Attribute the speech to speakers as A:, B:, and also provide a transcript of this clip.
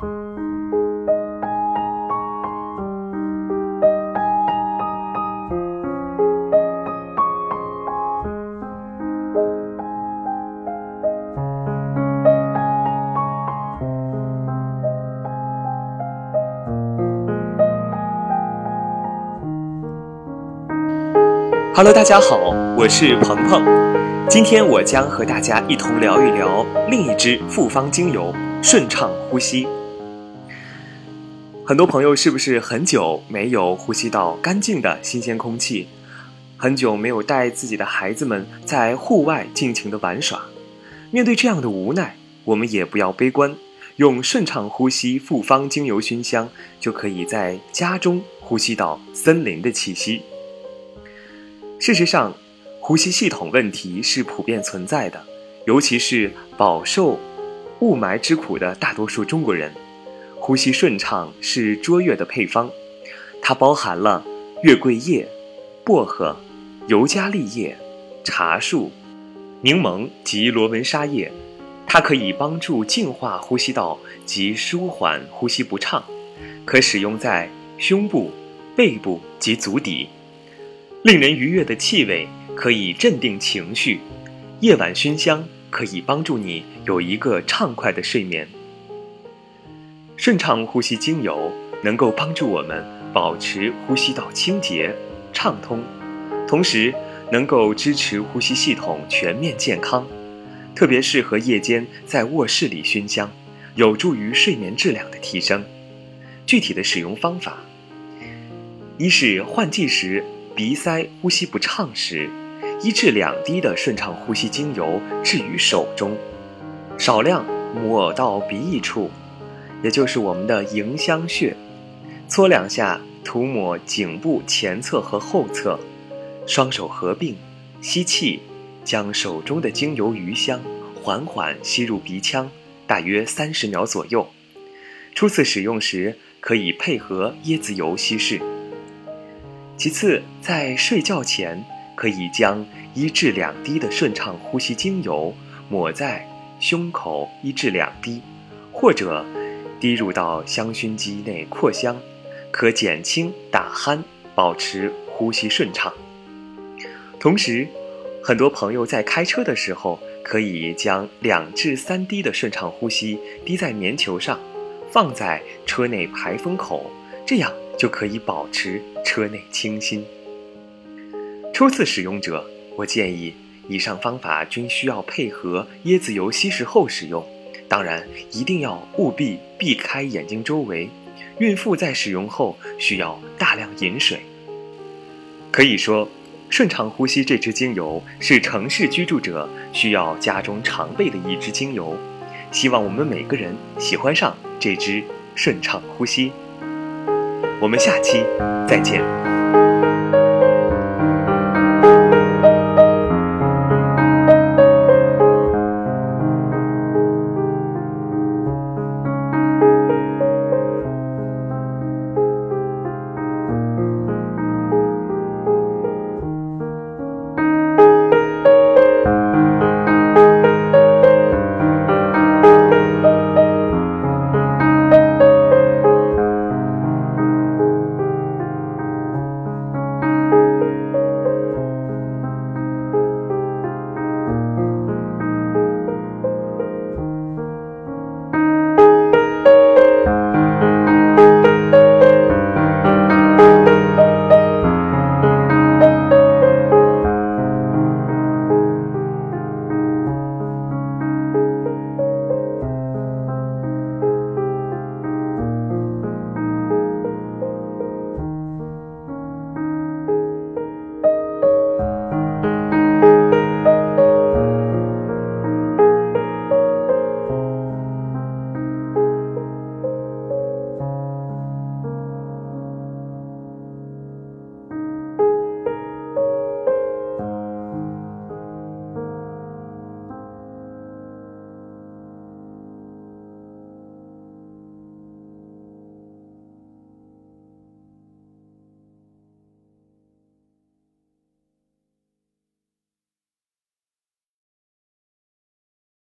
A: Hello，大家好，我是鹏鹏。今天我将和大家一同聊一聊另一支复方精油——顺畅呼吸。很多朋友是不是很久没有呼吸到干净的新鲜空气？很久没有带自己的孩子们在户外尽情的玩耍？面对这样的无奈，我们也不要悲观，用顺畅呼吸复方精油熏香，就可以在家中呼吸到森林的气息。事实上，呼吸系统问题是普遍存在的，尤其是饱受雾霾之苦的大多数中国人。呼吸顺畅是卓越的配方，它包含了月桂叶、薄荷、尤加利叶、茶树、柠檬及罗纹沙叶，它可以帮助净化呼吸道及舒缓呼吸不畅，可使用在胸部、背部及足底。令人愉悦的气味可以镇定情绪，夜晚熏香可以帮助你有一个畅快的睡眠。顺畅呼吸精油能够帮助我们保持呼吸道清洁畅通，同时能够支持呼吸系统全面健康，特别适合夜间在卧室里熏香，有助于睡眠质量的提升。具体的使用方法：一是换季时。鼻塞、呼吸不畅时，一至两滴的顺畅呼吸精油置于手中，少量抹到鼻翼处，也就是我们的迎香穴，搓两下，涂抹颈部前侧和后侧，双手合并，吸气，将手中的精油余香缓缓吸入鼻腔，大约三十秒左右。初次使用时可以配合椰子油稀释。其次，在睡觉前，可以将一至两滴的顺畅呼吸精油抹在胸口一至两滴，或者滴入到香薰机内扩香，可减轻打鼾，保持呼吸顺畅。同时，很多朋友在开车的时候，可以将两至三滴的顺畅呼吸滴在棉球上，放在车内排风口，这样。就可以保持车内清新。初次使用者，我建议以上方法均需要配合椰子油稀释后使用，当然一定要务必避开眼睛周围。孕妇在使用后需要大量饮水。可以说，顺畅呼吸这支精油是城市居住者需要家中常备的一支精油。希望我们每个人喜欢上这支顺畅呼吸。我们下期再见。